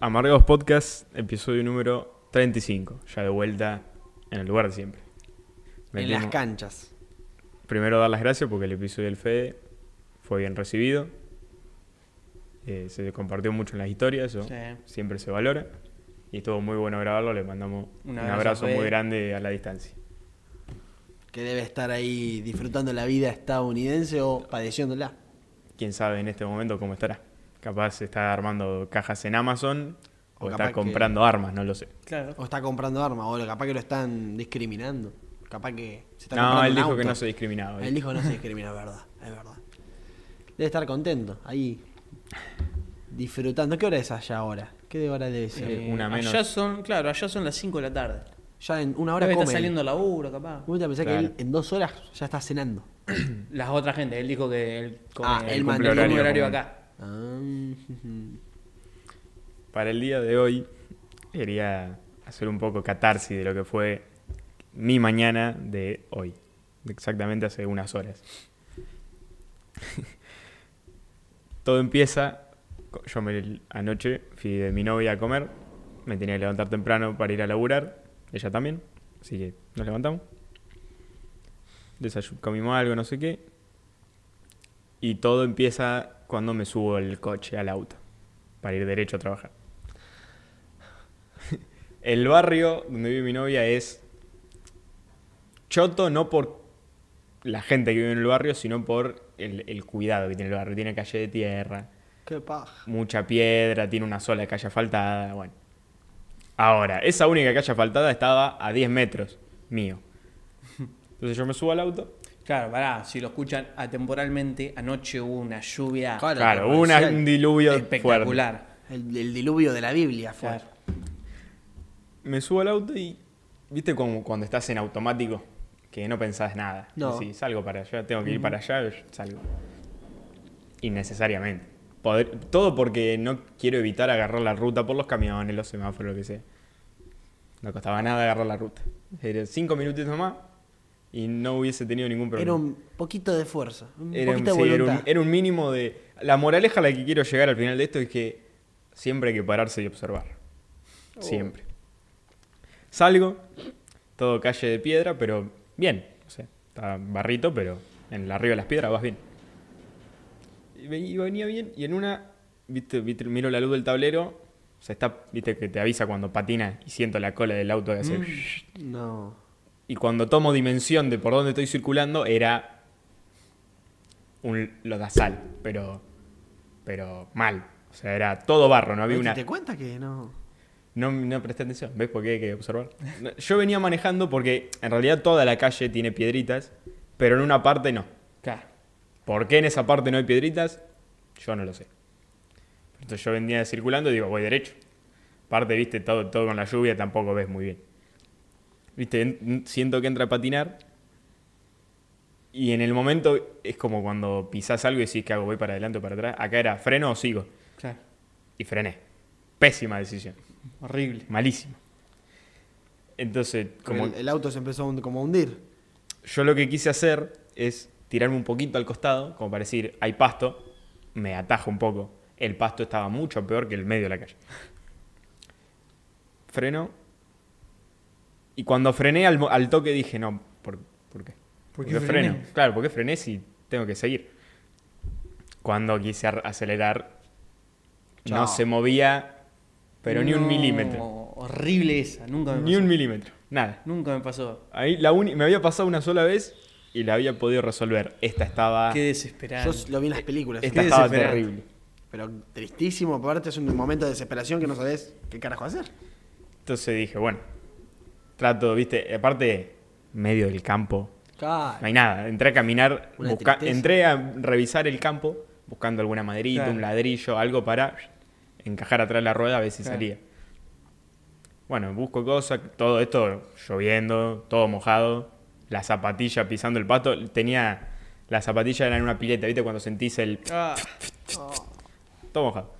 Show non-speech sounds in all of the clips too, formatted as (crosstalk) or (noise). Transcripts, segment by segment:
Amargados Podcast, episodio número 35. Ya de vuelta en el lugar de siempre. En las canchas. Primero dar las gracias porque el episodio del Fede fue bien recibido. Eh, se compartió mucho en las historias, eso Sí. siempre se valora. Y estuvo muy bueno grabarlo, le mandamos un Un abrazo, muy grande a la distancia. Que debe estar ahí disfrutando la vida estadounidense o padeciéndola. Quién sabe en este momento cómo estará. Capaz está armando cajas en Amazon o, O está que- comprando armas, no lo sé. Claro. O está comprando armas. O capaz que lo están discriminando. Capaz que se está No, comprando él un dijo que no se discriminaba. Él dijo que no se (laughs) discrimina, es verdad. Es verdad. Debe estar contento. Ahí. Disfrutando. ¿Qué hora es allá ahora? ¿Qué hora debe ser? Eh, una menos. Allá son, claro, allá son las 5 de la tarde. ya en una hora come. está saliendo laburo, capaz. Vos te pensás Claro. que él en dos horas ya está cenando. Las otras gente, él dijo que él come Ah, él él cumple manda- horario, acá. Ah, Para el día de hoy quería hacer un poco catarsis de lo que fue mi mañana de hoy. Exactamente hace unas horas. (laughs) Todo empieza, yo anoche fui de mi novia a comer, me tenía que levantar temprano para ir a laburar, ella también, así que nos levantamos. Desayu- comimos algo, no sé qué. Y todo empieza cuando me subo el coche al auto para ir derecho a trabajar. (laughs) El barrio donde vive mi novia es choto no por la gente que vive en el barrio, sino por el, el cuidado que tiene el barrio. Tiene calle de tierra, qué paja. mucha piedra, tiene una sola calle asfaltada, bueno. Ahora, esa única calle asfaltada estaba a 10 metros mío. (laughs) Entonces yo me subo al auto. Claro, pará, si lo escuchan atemporalmente, anoche hubo una lluvia Claro, hubo una- un diluvio espectacular. El, el diluvio de la Biblia fue. Claro. Me subo al auto y, ¿viste como cuando estás en automático? Que no pensás nada. No. Si salgo para allá, tengo que ir para allá, salgo. Innecesariamente. Poder- todo porque no quiero evitar agarrar la ruta por los camiones, los semáforos, lo que sea. No costaba nada agarrar la ruta. Era cinco minutitos más y no hubiese tenido ningún Era problema. un poquito de fuerza. Un Era un, poquito de era un- voluntad. era un mínimo de... La moraleja a la que quiero llegar al final de esto es que siempre hay que pararse y observar. Oh. Siempre. Salgo, todo calle de piedra, pero bien. O sea, está barrito, pero en la arriba de las piedras vas bien. Y ve- y venía bien, y en una, viste, viste, miro la luz del tablero, o sea, está, viste, que te avisa cuando patina y siento la cola del auto que hace... No. Y cuando tomo dimensión de por dónde estoy circulando, era un lodazal, pero, pero mal. O sea, era todo barro, no había ¿No una... ¿Te cuenta que no? No, no presté atención, ¿ves por qué hay que observar? Yo venía manejando porque en realidad toda la calle tiene piedritas, pero en una parte no. Claro. ¿Por qué en esa parte no hay piedritas? Yo no lo sé. Entonces yo venía circulando y digo, voy derecho. Aparte, viste, todo, todo con la lluvia tampoco ves muy bien. Viste, en- siento que entra a patinar. Y en el momento es como cuando pisás algo y decís, ¿qué hago? ¿Voy para adelante o para atrás? Acá era, ¿freno o sigo? Claro. Y frené. Pésima decisión. Horrible. Malísimo. Entonces, como el, el auto se empezó a hun- como a hundir. yo lo que quise hacer es tirarme un poquito al costado, como para decir, hay pasto, me atajo un poco. El pasto estaba mucho peor que el medio de la calle. Freno. Y cuando frené al, toque dije, no, ¿por, por qué? ¿Por qué qué freno? frené? Claro, ¿por qué frené si tengo que seguir? Cuando quise ar- acelerar, no se movía, pero ni un milímetro. Horrible esa, nunca me Ni pasó. un milímetro, nada. Nunca me pasó. Ahí la uni- me había pasado una sola vez y la había podido resolver. Esta estaba, Qué desesperante. Yo lo vi en las películas. esta qué estaba terrible. Pero tristísimo, aparte es un momento de desesperación que no sabes qué carajo hacer. Entonces dije, bueno, trato, viste, aparte, medio del campo, no hay nada. Entré a caminar, busca- entré a revisar el campo, buscando alguna maderita, Claro. un ladrillo, algo para encajar atrás la rueda a ver si Claro. salía. Bueno, busco cosas, todo esto lloviendo, todo mojado, la zapatilla pisando el pato, tenía, la zapatilla era en una pileta, viste, cuando sentís el... Ah, (laughs) Todo mojado.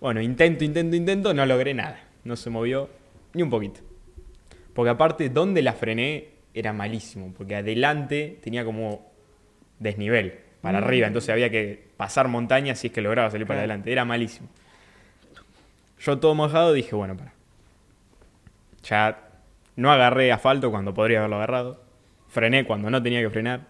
Bueno, intento, intento, intento, no logré nada. No se movió ni un poquito. Porque aparte, donde la frené era malísimo. Porque adelante tenía como desnivel para arriba. Entonces había que pasar montañas si es que lograba salir para adelante. Era malísimo. Yo todo mojado dije, bueno, para. Ya no agarré asfalto cuando podría haberlo agarrado. Frené cuando no tenía que frenar.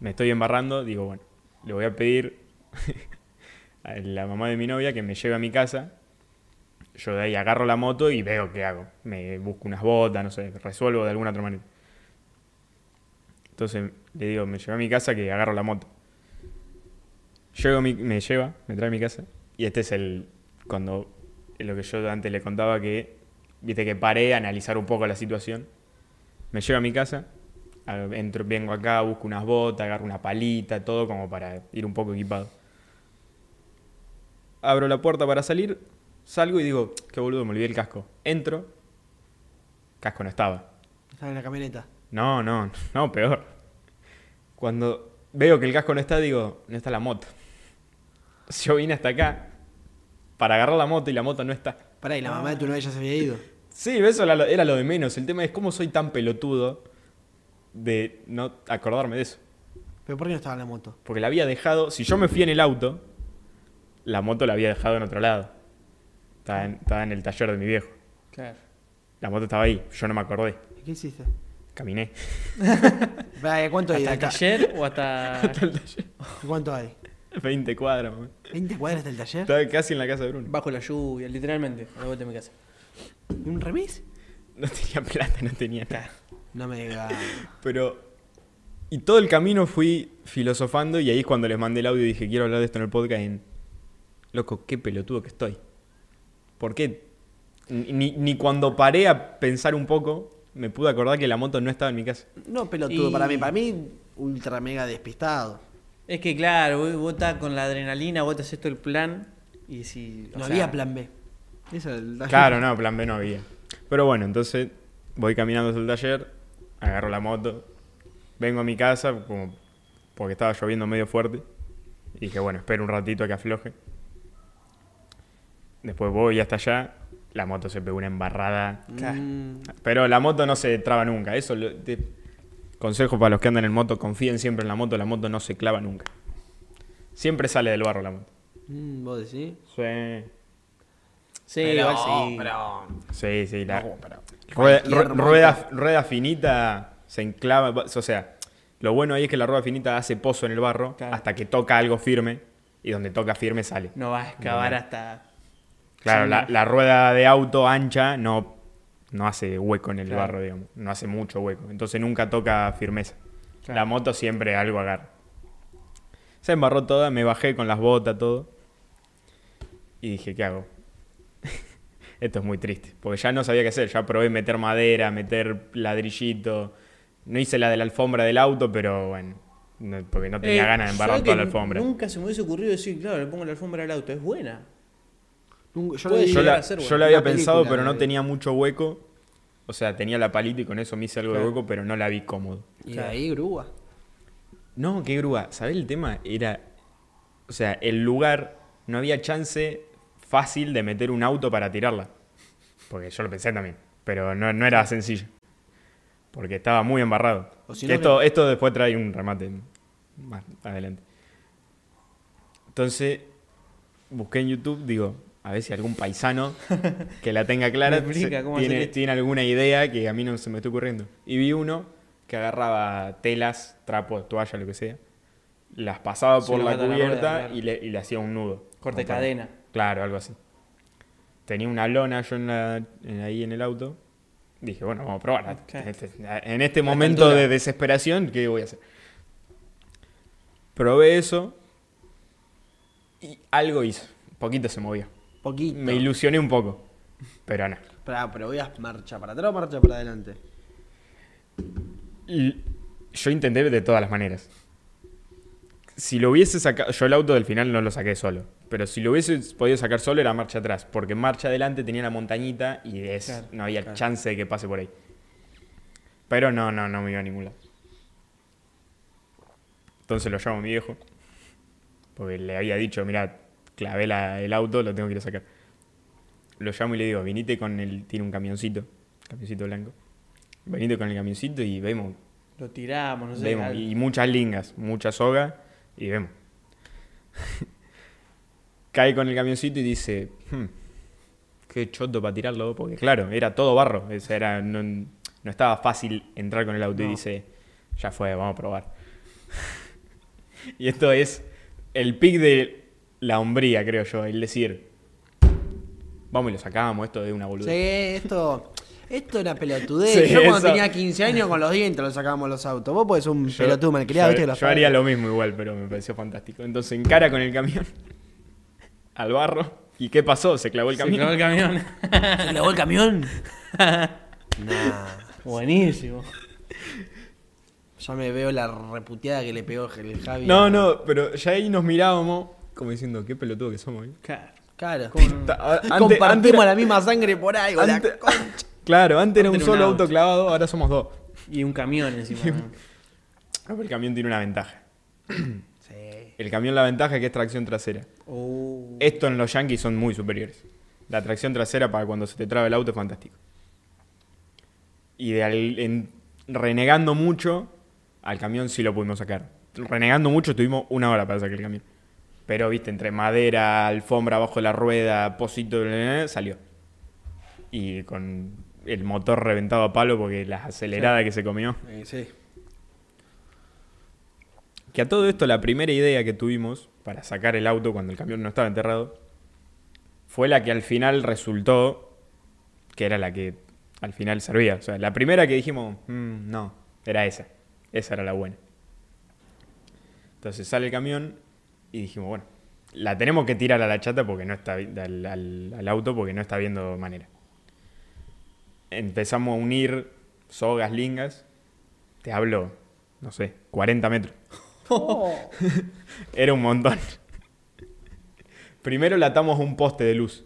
Me estoy embarrando, digo, bueno, le voy a pedir (laughs) a la mamá de mi novia que me lleve a mi casa. Yo de ahí agarro la moto y veo qué hago. Me busco unas botas, no sé, resuelvo de alguna otra manera. Entonces le digo, me lleva a mi casa que agarro la moto. Llego mi- me lleva, me trae a mi casa. Y este es el. Cuando. Lo que yo antes le contaba que. Viste que paré a analizar un poco la situación. Me lleva a mi casa. Entro, vengo acá, busco unas botas, agarro una palita, todo como para ir un poco equipado. Abro la puerta para salir, salgo y digo, qué boludo, me olvidé el casco. Entro, casco no estaba. Estaba en la camioneta. No, no, no, peor. Cuando veo que el casco no está, digo, no está la moto. Yo vine hasta acá para agarrar la moto y la moto no está. Pará, y la mamá de tu novia ya se había ido. Sí, eso era lo, era lo de menos. El tema es cómo soy tan pelotudo de no acordarme de eso. ¿Pero por qué no estaba en la moto? Porque la había dejado, si yo me fui en el auto, la moto la había dejado en otro lado. Estaba en, estaba en el taller de mi viejo. Claro. La moto estaba ahí, yo no me acordé. ¿Y ¿Qué hiciste? Caminé. (laughs) (laughs) ¿y ¿cuánto hay? ¿Hasta el taller o hasta.? ¿Cuánto hay? 20 cuadras, mamá. ¿20 cuadras del taller? Estaba casi en la casa de Bruno. Bajo la lluvia, literalmente, a la vuelta de mi casa. ¿Y un remis? (laughs) No tenía plata, no tenía nada. No me digas. Pero. Y todo el camino fui filosofando y ahí es cuando les mandé el audio y dije, quiero hablar de esto en el podcast en. Loco, qué pelotudo que estoy. ¿Por qué? Ni, ni cuando paré a pensar un poco, me pude acordar que la moto no estaba en mi casa. No, pelotudo, Y- para mí. Para mí, ultra mega despistado. Es que claro, vos, vos estás con la adrenalina, vos te haces todo el plan y si. o No sea, había plan B. Eso el. Claro, no, plan B no había. Pero bueno, entonces voy caminando hacia el taller, agarro la moto, vengo a mi casa, como porque estaba lloviendo medio fuerte. Y dije, bueno, espero un ratito a que afloje. Después voy hasta allá, la moto se pegó una embarrada. Mm, Pero la moto no se traba nunca. Eso, lo- te- consejo para los que andan en moto, confíen siempre en la moto, la moto no se clava nunca. Siempre sale del barro la moto. mm, ¿Vos decís? Sí, Sí, Pero- igual sí. pero- sí, sí. La, No, pero Rueda, rueda, rueda finita se enclava, va- o sea, lo bueno ahí es que la rueda finita hace pozo en el barro Claro. hasta que toca algo firme y donde toca firme sale. No vas a excavar No. hasta. Claro, Sí, la, rueda de auto ancha no, no hace hueco en el Claro. barro, digamos, no hace mucho hueco, entonces nunca toca firmeza. Claro. La moto siempre algo agarra. Se embarró toda, me bajé con las botas, todo. Y dije, ¿qué hago? (laughs) Esto es muy triste, porque ya no sabía qué hacer. Ya probé meter madera, meter ladrillito. No hice la de la alfombra del auto, pero bueno, no- porque no tenía Eh, ganas de embarrar ¿sabés toda la alfombra. Nunca se me hubiese ocurrido decir, claro, le pongo la alfombra al auto, es buena. Yo, vi- Yo la, yo la había Una pensado, película, pero no la- tenía mucho hueco. O sea, tenía la palita y con eso me hice algo de hueco, pero no la vi cómodo. Y ahí grúa. No, qué grúa. ¿Sabés el tema? Era. O sea, el lugar no había chance fácil de meter un auto para tirarla. Porque yo lo pensé también. Pero no, no era sencillo. Porque estaba muy embarrado. O si Que no, esto, esto después trae un remate más adelante. Entonces, busqué en YouTube, digo, a ver si algún paisano (laughs) que la tenga clara explica se- tiene, alguna idea que a mí no se me está ocurriendo. Y vi uno que agarraba telas, trapos, toallas, lo que sea, las pasaba por la cubierta rueda, y, le, y le hacía un nudo. Corte cadena. Claro, algo así. Tenía una lona yo en la- en- ahí en el auto. Dije, bueno, vamos a probar. Claro. Este- En este momento altura. de desesperación, ¿qué voy a hacer? Probé eso y algo hizo. Poquito se movió. Poquito. Me ilusioné un poco, pero no. Pará, pero voy a marcha para atrás o marcha para adelante. Y yo intenté de todas las maneras. Si lo hubiese sacado, yo el auto del final no lo saqué solo, pero si lo hubiese podido sacar solo era marcha atrás, porque marcha adelante tenía la montañita y es- Claro, no había claro. chance de que pase por ahí. Pero no, no, no me iba a ningún lado. Entonces lo llamo a mi viejo, porque le había dicho, mira, clavé la- el auto, lo tengo que ir a sacar. Lo llamo y le digo, vinite con el, tiene un camioncito, camioncito blanco. Venite con el camioncito y vemos Lo tiramos, no sé. Vemos, y muchas lingas, mucha soga, y vemos. (laughs) Cae con el camioncito y dice, "Hmm, qué choto para tirarlo, porque claro, era todo barro, o sea, era, no, no estaba fácil entrar con el auto y dice, ya fue, vamos a probar. (laughs) y esto es el pic de la hombría, creo yo, el decir, vamos y lo sacamos, esto de una Sí, boluda. esto, esto era pelotudez. Sí, yo cuando eso. tenía 15 años con los dientes lo sacábamos los autos. Vos podés ser un Yo- pelotudo malcriado, yo- ¿viste? que los yo haría lo mismo igual, pero me pareció fantástico. Entonces encara con el camión (laughs) al barro. ¿Y qué pasó? Se clavó el Se camión. clavó el camión. (laughs) ¿Se clavó el camión? nah. Buenísimo. Ya me veo la reputeada que le pegó el Javi. No, no, pero ya ahí nos mirábamos como diciendo, qué pelotudo que somos. ¿eh? Claro. Claro. (laughs) Antes- Compartimos antes era- la misma sangre por ahí, la antes- concha. (laughs) Claro, antes era un Antes era un solo auto. auto clavado, ahora somos dos. Y un camión encima. ¿no? No, pero el camión tiene una ventaja. (clears throat) Sí. El camión la ventaja es que es tracción trasera. Oh. Esto en los Yankees son muy superiores. La tracción trasera para cuando se te traba el auto es fantástico. Y de al- en- renegando mucho, al camión sí lo pudimos sacar. Renegando mucho, tuvimos una hora para sacar el camión. Pero, viste, entre madera, alfombra abajo de la rueda, bla, salió. Y con el motor reventado a palo porque la acelerada que se comió. Eh, sí. Que a todo esto la primera idea que tuvimos para sacar el auto cuando el camión no estaba enterrado fue la que al final resultó que era la que al final servía. O sea, la primera que dijimos, "Mm, no, era esa. Esa era la buena. Entonces sale el camión y dijimos, bueno, la tenemos que tirar a la chata porque no está al, al- al auto porque no está viendo manera. Empezamos a unir sogas, lingas. Te hablo, no sé, 40 metros. (laughs) (laughs) Era un montón. Primero le atamos un poste de luz.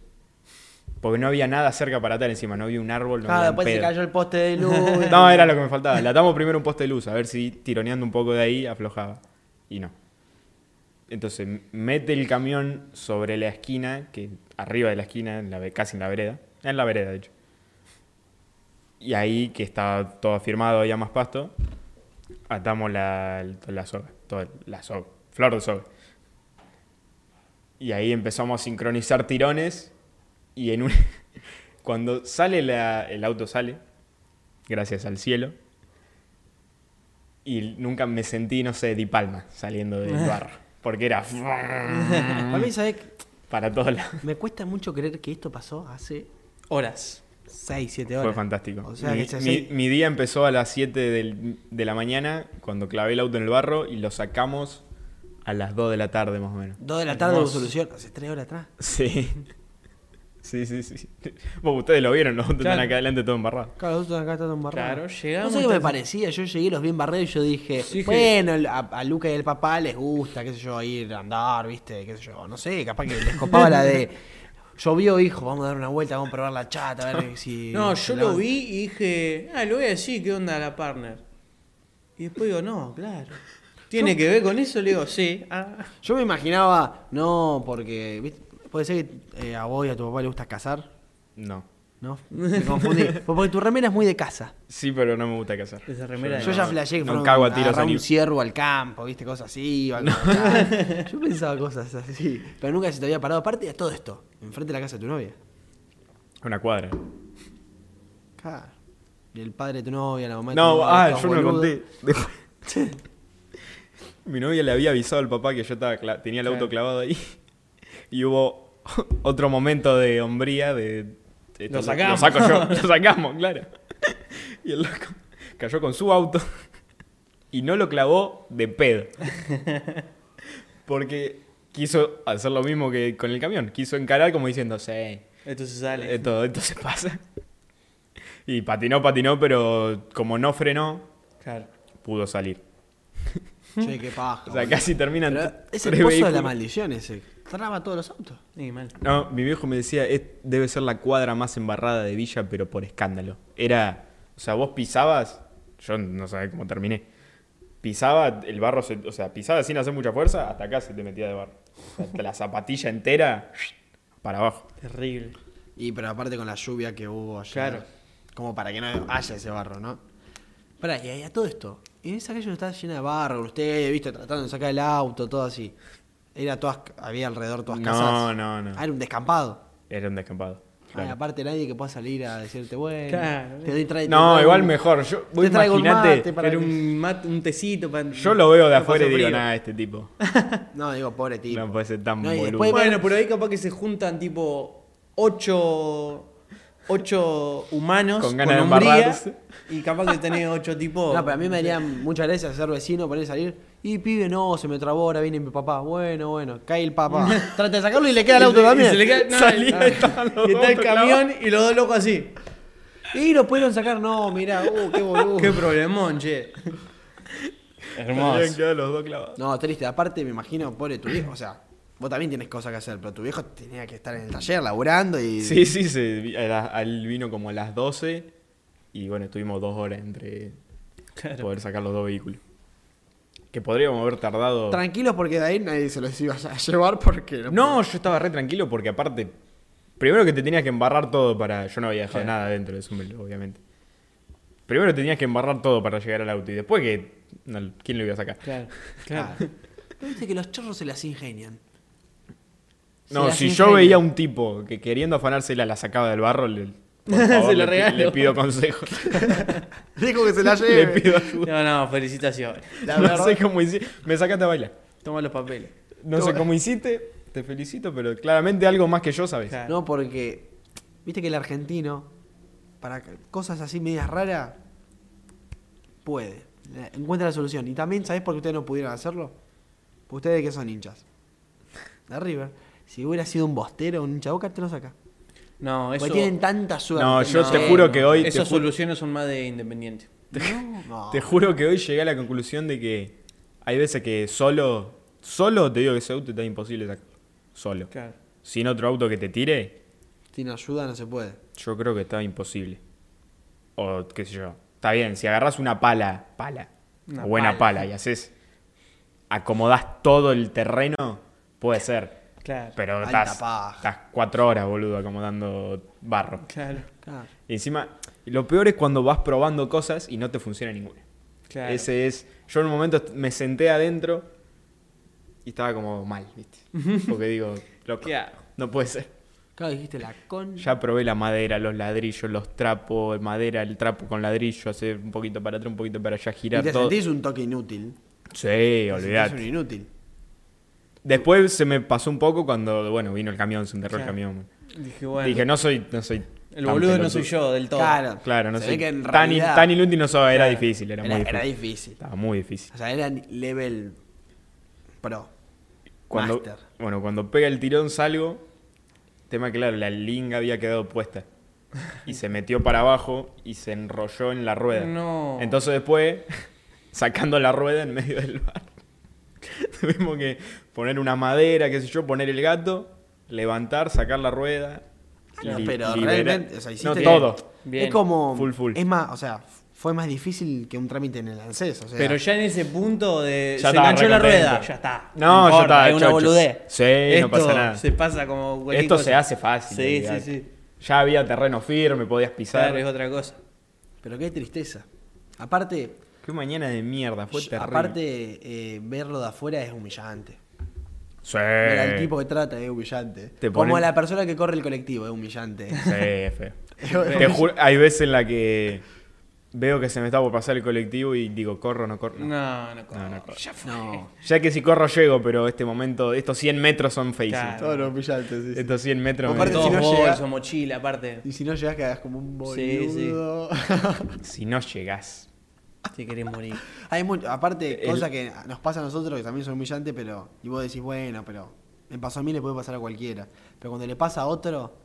Porque no había nada cerca para atar encima, no había un árbol, no había un después se cayó el poste de luz. (laughs) No, era lo que me faltaba. Le atamos primero un poste de luz, a ver si tironeando un poco de ahí aflojaba. Y no. Entonces mete el camión sobre la esquina, que arriba de la esquina, en la, casi en la vereda. En la vereda, de hecho. Y ahí, que estaba todo firmado, había más pasto, atamos la, la soga. Toda la soga. Flor de soga. Y ahí empezamos a sincronizar tirones. Y en un... (laughs) cuando sale la- el auto sale, gracias al cielo. Y nunca me sentí, no sé, di palma saliendo del (laughs) barro. Porque era (laughs) A mí, ¿sabes? para todos lados. Me cuesta mucho creer que esto pasó hace Horas. 6, 7 horas. Fue fantástico. O sea, mi, que mi- mi día empezó a las 7 del- de la mañana cuando clavé el auto en el barro y lo sacamos a las 2 de la tarde más o menos. 2 de la tarde hubo solución. Hace 3 horas atrás. Sí. (laughs) Sí, sí, sí. (laughs) Vos, ustedes lo vieron, los Claro. están acá adelante todo embarrado. Claro, los otros acá están embarrados. Claro, No llegamos. sé qué me parecía, yo llegué los bien barreros y yo dije, Sí, que- bueno, a, a Luca y el papá les gusta, qué sé yo, ir a andar, viste, qué sé yo, no sé, capaz que les copaba la de, llovió hijo, vamos a dar una vuelta, vamos a probar la chata, a ver si... No, yo lo vi y dije, ah, lo voy a decir, ¿qué onda la partner? Y después digo, no, claro. ¿Tiene que ver con eso? Le digo, sí. Ah. Yo me imaginaba, no, porque, ¿viste? Puede ser que eh, a vos y a tu papá le gusta cazar, No. ¿no? Me confundí, (laughs) porque tu remera es muy de casa. Sí, pero no me gusta cazar. Esa remera Yo de- ya flashé que no fueron cago a tiros a un ciervo al campo, viste, cosas así. o algo acá. (laughs) Yo pensaba cosas así. Pero nunca se te había parado. Aparte de todo esto, enfrente de la casa de tu novia. Una cuadra. Claro. Y el padre de tu novia, la mamá de tu No, novia, ah, todos yo no lo conté. (laughs) Mi novia le había avisado al papá que yo estaba tenía el auto clavado ahí. Y hubo (laughs) otro momento de hombría de... de- Lo sacamos. Lo saco yo, lo (laughs) sacamos, claro. Y el loco cayó con su auto y no lo clavó de pedo. Porque quiso hacer lo mismo que con el camión. Quiso encarar como diciendo, sí, Esto se sale. esto, esto se pasa. Y patinó, patinó, pero como no frenó, Claro. pudo salir. Che, qué paja. O sea, casi terminan es el pozo de la maldición ese. Traba todos los autos. Sí, mal. No, mi viejo me decía, "Es- debe ser la cuadra más embarrada de Villa, pero por escándalo. Era, o sea, vos pisabas, yo no sabía cómo terminé. Pisaba, el barro, se- o sea, pisaba sin hacer mucha fuerza, hasta acá se te metía de barro. O sea, la zapatilla entera para abajo. Terrible. Y pero aparte con la lluvia que hubo ayer. Claro. Como para que no haya ese barro, ¿no? Pará, y a todo esto. Y esa calle no estaba llena de barro, ustedes, viste, tratando de sacar el auto, todo así. Era todas, había alrededor todas No, casas. no, no. Ah, era un descampado. Era un descampado. Ay, aparte nadie que pueda salir a decirte, bueno, Claro. te doy tra- te No, igual un- mejor. Yo, te traigo un imaginate, mate para Era un, mat- un tecito para... yo lo veo de afuera y digo, nada, este tipo. (laughs) No, digo, pobre tipo. No puede ser tan No, después- Bueno, pero ahí capaz que se juntan tipo ocho, ocho humanos Con ganas de hombría, embarrarse. y capaz que tenés ocho (laughs) tipos. No, pero a mí me daría muchas gracias ser vecino, poner a salir. Y pibe, no, se me trabó, ahora viene mi papá. Bueno, bueno, cae el papá. (laughs) Trata de sacarlo y le queda el auto se- y también. se le queda- no, Salía y está el camión y los dos locos así. Y lo pudieron sacar, no, mirá, uh, qué boludo. Qué problemón, che. Habían Hermoso. quedado los dos clavados. No, triste. Aparte, me imagino, pobre tu viejo. O sea, vos también tienes cosas que hacer, pero tu viejo tenía que estar en el taller laburando y. Sí, sí, la- él vino como a las 12 y bueno, estuvimos dos horas entre Claro. poder sacar los dos vehículos. Que podríamos haber tardado... Tranquilos porque de ahí nadie se los iba a (laughs) llevar porque. No, yo estaba re tranquilo porque aparte, primero que te tenías que embarrar todo para... Yo no había dejado Claro. nada dentro de Summel, obviamente. Primero tenías que embarrar todo para llegar al auto y después que... no, ¿Quién lo iba a sacar? Claro, (laughs) claro. Viste que los chorros se las ingenian. Se No, las si yo veía a un tipo que queriendo afanársela la sacaba del barro, le, (laughs) por favor, Se lo le pi- regalo. le pido consejo. Dijo que se la (laughs) le lleve. pido ayuda. No, no, felicitaciones. La no verdad- sé cómo hiciste. Me sacaste a bailar. Toma los papeles. No sé cómo hiciste, te felicito, pero claramente algo más que yo sabes. Claro. No, porque. Viste que el argentino, para cosas así medias raras, puede. Encuentra la solución. Y también, ¿sabés por qué ustedes no pudieron hacerlo? Porque ustedes que son hinchas. De River. Si hubiera sido un bostero, un hincha boca, te lo saca. No, eso. Porque tienen tanta suerte. No, yo te juro no. que hoy. Te, Esas ju- soluciones son más de independiente. No, no. te juro que hoy llegué a la conclusión de que hay veces que solo. Solo te digo que ese auto está imposible sacar. Solo. Claro. Sin otro auto que te tire, Sin ayuda no se puede. yo creo que está imposible. O qué sé yo. Está bien, si agarras una pala, pala, una buena pala. pala. y haces. acomodás todo el terreno, puede ser. Claro. Pero estás, cuatro horas, boludo, acomodando barro. Claro. Claro. Y encima, lo peor es cuando vas probando cosas y no te funciona ninguna. Claro. Ese es. Yo en un momento me senté adentro y estaba como mal, ¿viste? (laughs) Porque digo, loco, ¿Qué hago? no puede ser. Claro, dijiste la con. Ya probé la madera, los ladrillos, los trapos, madera, el trapo con ladrillo, hacer un poquito para atrás, un poquito para allá, y girar te todo. sentís un toque inútil. Sí, Te sentís un olvidate. inútil. Después se me pasó un poco cuando, bueno, vino el camión, se enterró el Claro. camión. Dije, bueno. Dije, no soy, no soy. el tan boludo no pelotudo. soy yo del todo. Claro. Claro, no Se soy ve que en tan, realidad- tan inútil no soy, era Claro. difícil, era, Era, muy era difícil. difícil. Estaba muy difícil. O sea, era level pro. Cuando, Master. bueno, cuando pega el tirón salgo, tema claro, la linga había quedado puesta. Y se metió para abajo y se enrolló en la rueda. No. Entonces después, (laughs) sacando la rueda en medio del bar, (laughs) tuvimos que poner una madera, qué sé yo, poner el gato, levantar, sacar la rueda. No, li- pero realmente, o sea, hiciste No, bien. todo. Bien. Es como. Full, full. Es más, o sea, fue más difícil que un trámite en el ANSES. O sea, Pero ya en ese punto de. Ya se enganchó la rueda. Ya está. No, ya importa, está, Es una boludez. Sí, no pasa nada. Se pasa como. Esto cosa. se hace fácil. Sí, sí, sí. Ya había terreno firme, podías pisar. Claro, es otra cosa. Pero qué tristeza. Aparte, Qué mañana de mierda, fue terrible. aparte eh, verlo de afuera es humillante. Sí. Ver al tipo que trata es humillante. Te Como ponen- a la persona que corre el colectivo es humillante. Sí. Es (laughs) Te juro, hay veces en la que veo que se me está por pasar el colectivo y digo, corro, no corro. no. No, no, No, no. Ya fue. No. Ya que si corro llego, pero este momento, estos 100 metros son feísimos. Claro. Todo lo humillante, sí, sí. Estos 100 metros. me- Aparte, Dos si no bolsos, llega- mochila, aparte. Y si no llegas, quedas como un boludo. Sí, sí. (laughs) Si no llegás. Si querés morir. (laughs) Hay mucho, aparte, El- cosas que nos pasa a nosotros que también son humillantes, pero. Y vos decís, bueno, pero. Me pasó a mí, le puede pasar a cualquiera. Pero cuando le pasa a otro,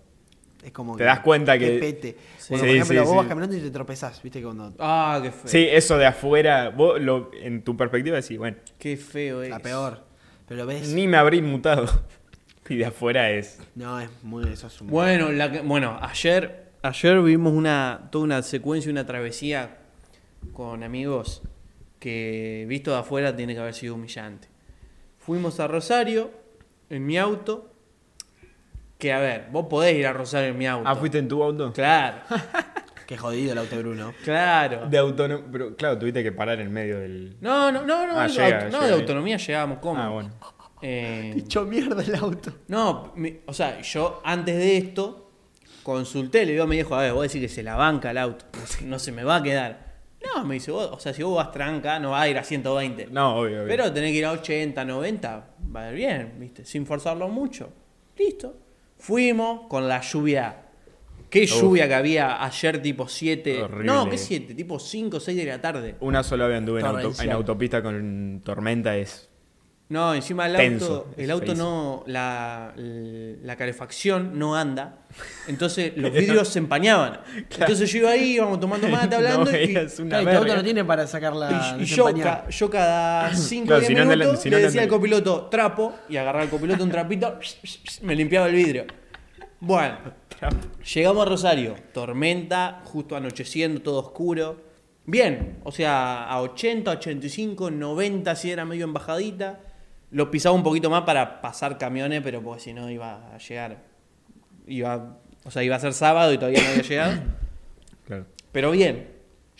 es como Te das cuenta que- pete. Sí. Cuando, Sí, por ejemplo, sí, vos vas caminando y te tropezás, viste, cuando. Ah, qué feo. Sí, eso de afuera, vos lo, en tu perspectiva decís, bueno, Qué feo es. La peor. Pero ves. ni me habré inmutado. (laughs) Y de afuera es. No, es muy. Eso es un. Bueno, la que- bueno, ayer, ayer vimos una, toda una secuencia, una travesía con amigos que visto de afuera tiene que haber sido humillante. Fuimos a Rosario en mi auto. Que a ver, vos podés ir a Rosario en mi auto. Ah, ¿fuiste en tu auto? Claro, (laughs) Qué jodido el auto de Bruno. claro. De autonomía. Pero claro, tuviste que parar en medio del. No, no, no, no, Ah, de llega, auto- no, llega de autonomía llegábamos cómodos. Ah, bueno. Eh, Dicho mierda el auto. No, mi- o sea, yo antes de esto Consulté, le digo a mi viejo, a ver, vos decís que se la banca el auto, (laughs) no se me va a quedar. No, me dice, vos, o sea, si vos vas tranca, no va a ir a 120. No, obvio, obvio. Pero tenés que ir a 80, 90, va a ir bien, ¿viste? Sin forzarlo mucho. Listo. Fuimos con la lluvia. ¿Qué Uf. lluvia que había ayer tipo 7? Horrible. No, ¿qué 7? Tipo 5 o 6 de la tarde. Una sola vez anduve en, auto- Torrencial. en autopista con tormenta es... No, encima el Tenso, auto, el auto feísimo. no, la, la calefacción no anda, entonces los vidrios se empañaban. (laughs) Entonces yo iba ahí, íbamos tomando mate (laughs) hablando No y, Claro, y tu auto no tiene para sacarla. y- y yo, ca- yo cada (clears throat) 5 o Claro, 10 si no anda la- minutos si no le anda decía al la- copiloto trapo y agarraba al copiloto un trapito, (laughs) me limpiaba el vidrio. Bueno, llegamos a Rosario, tormenta, justo anocheciendo, todo oscuro. Bien, o sea, a 80, 85, 90 si era medio embajadita. Lo pisaba un poquito más para pasar camiones, pero porque si no iba a llegar. Iba, o sea, iba a ser sábado y todavía no había llegado. (coughs) Claro. Pero bien,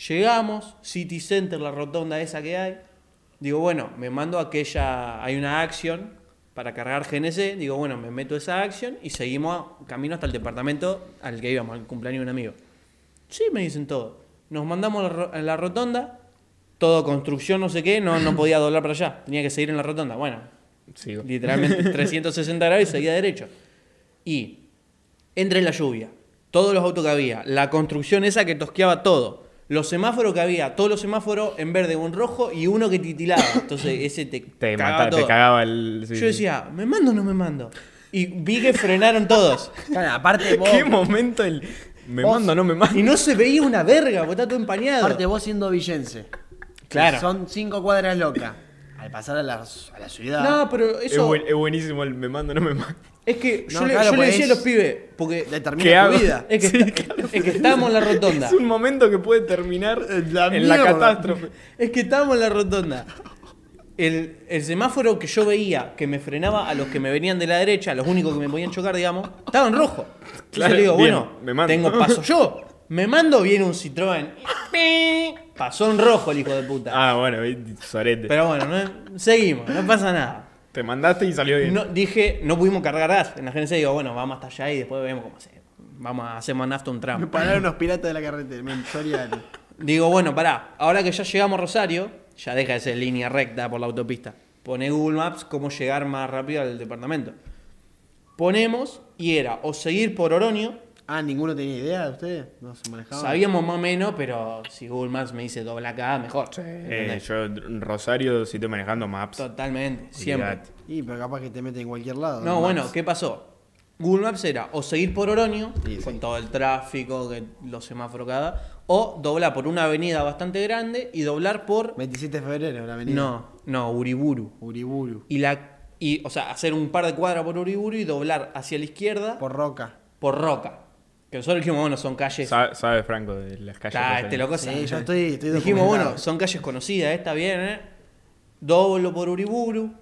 llegamos, City Center, la rotonda esa que hay. Digo, bueno, me mando aquella, hay una acción para cargar GNC. Digo, bueno, me meto esa acción y seguimos camino hasta el departamento al que íbamos, al cumpleaños de un amigo. Sí, me dicen todo. Nos mandamos a la rotonda, todo construcción, no sé qué, no, no podía doblar para allá, tenía que seguir en la rotonda. Bueno, Sigo. literalmente (laughs) 360 grados y seguía derecho. Y entre la lluvia, todos los autos que había, la construcción esa que tosqueaba todo, los semáforos que había, todos los semáforos en verde en rojo y uno que titilaba. Entonces ese te, Te, cagaba mata- te todo. cagaba el... sí, Yo decía, ¿me mando o no me mando? Y vi que frenaron todos. Claro, aparte (laughs) vos, ¿Qué momento el... Me Vos- mando, no me mando? Y no se veía una verga, porque está todo empañado. aparte vos siendo villense. Claro. Son cinco cuadras locas. Al pasar a la, a la ciudad. No, pero Es, eso... buen- es buenísimo el me mando, no me mando. Es que yo, No, le, claro, yo le decía a los pibes, porque determina ¿Qué tu hago? vida. es que, Sí, está- es que estábamos en la rotonda. Es (laughs) un momento que puede terminar La en la catástrofe. Es que estábamos en la rotonda. El, el semáforo que yo veía que me frenaba a los que me venían de la derecha, los únicos que me podían chocar, digamos, estaba en rojo. Claro, le digo, bien, bueno, me mando. tengo paso yo. Me mando, viene un Citroën. (laughs) Pasó en rojo el hijo de puta. Ah, bueno, vi- sorete. Pero bueno, no- seguimos, no pasa nada. Te mandaste y salió bien. No, dije, no pudimos cargar gas. En la agencia digo, bueno, vamos hasta allá y después vemos cómo hacemos. Vamos a hacer más nafta un Me tramo. pararon unos piratas de la carretera. Soriano. Digo, bueno, pará, ahora que ya llegamos a Rosario, ya deja de ser línea recta por la autopista. Pone Google Maps cómo llegar más rápido al departamento. Ponemos y era o seguir por Oroño, Ah, ¿ninguno tenía idea de ustedes? No se manejaban. sabíamos más o menos, pero si Google Maps me dice dobla acá, mejor. Eh, ¿Entendés? yo en Rosario si estoy manejando maps. Totalmente, siempre. Y, pero capaz que te meten en cualquier lado. No, Maps. bueno, ¿qué pasó? Google Maps era o seguir por Oroño, Sí, con sí. todo el tráfico, que los semáforos cada, o doblar por una avenida bastante grande y doblar por... 27 de febrero, la avenida. No, no, Uriburu. Uriburu. Y la y o sea, hacer un par de cuadras por Uriburu y doblar hacia la izquierda por, Por Roca. Que nosotros dijimos, bueno, son calles. Sabe, sabe Franco de las calles. Está, rosañas. este loco Sí, yo estoy, estoy Dijimos, bueno, son calles conocidas, eh, está bien, ¿eh? Doblo por Uriburu.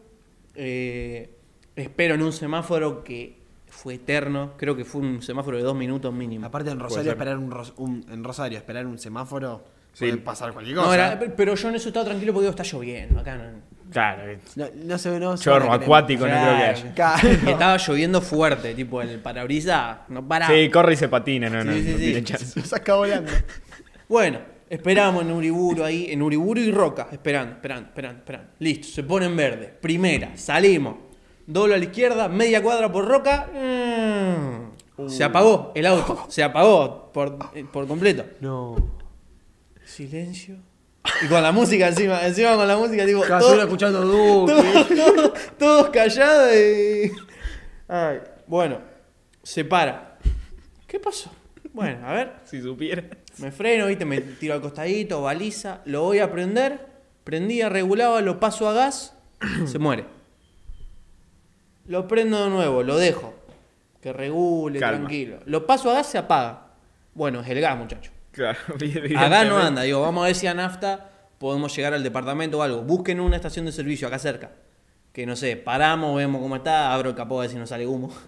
eh, espero en un semáforo que fue eterno. Creo que fue un semáforo de dos minutos mínimo. Aparte en Rosario esperar un, ros- un- en Rosario esperar un semáforo Sí. puede pasar cualquier cosa. No, era- pero yo en eso estaba tranquilo porque digo, está lloviendo. Acá no. Claro, no, no se ve no se chorro acuático no creo que haya. Claro. Estaba lloviendo fuerte, tipo el parabrisas no para. Sí, corre y se patina, no, no, Sí, sí, no sí. tiene chance. Lo saca volando. Bueno, esperamos en Uriburu ahí, en Uriburu y Roca, esperando, esperando, esperando, esperando. Listo, se pone en verde. Primera, salimos. Doblo a la izquierda, media cuadra por Roca. mm, Se apagó el auto, (laughs) se apagó por, eh, por completo. No. Silencio. Y con la música encima, encima con la música, tipo, estuve escuchando Duque. todos, todos- todos callados y... Ay, bueno, se para. ¿Qué pasó? Bueno, a ver. Si supiera. Me freno, viste, me tiro al costadito, baliza, lo voy a prender, prendía, regulaba, lo paso a gas, (clears throat) se muere. Lo prendo de nuevo, lo dejo, que regule, Calma. tranquilo. Lo paso a gas, se apaga. Bueno, es el gas, muchacho. Claro, (laughs) Acá no anda, digo, vamos a ver si a nafta podemos llegar al departamento o algo. Busquen una estación de servicio acá cerca. Que no sé, paramos, vemos cómo está, abro el capó a ver si no sale humo. (laughs)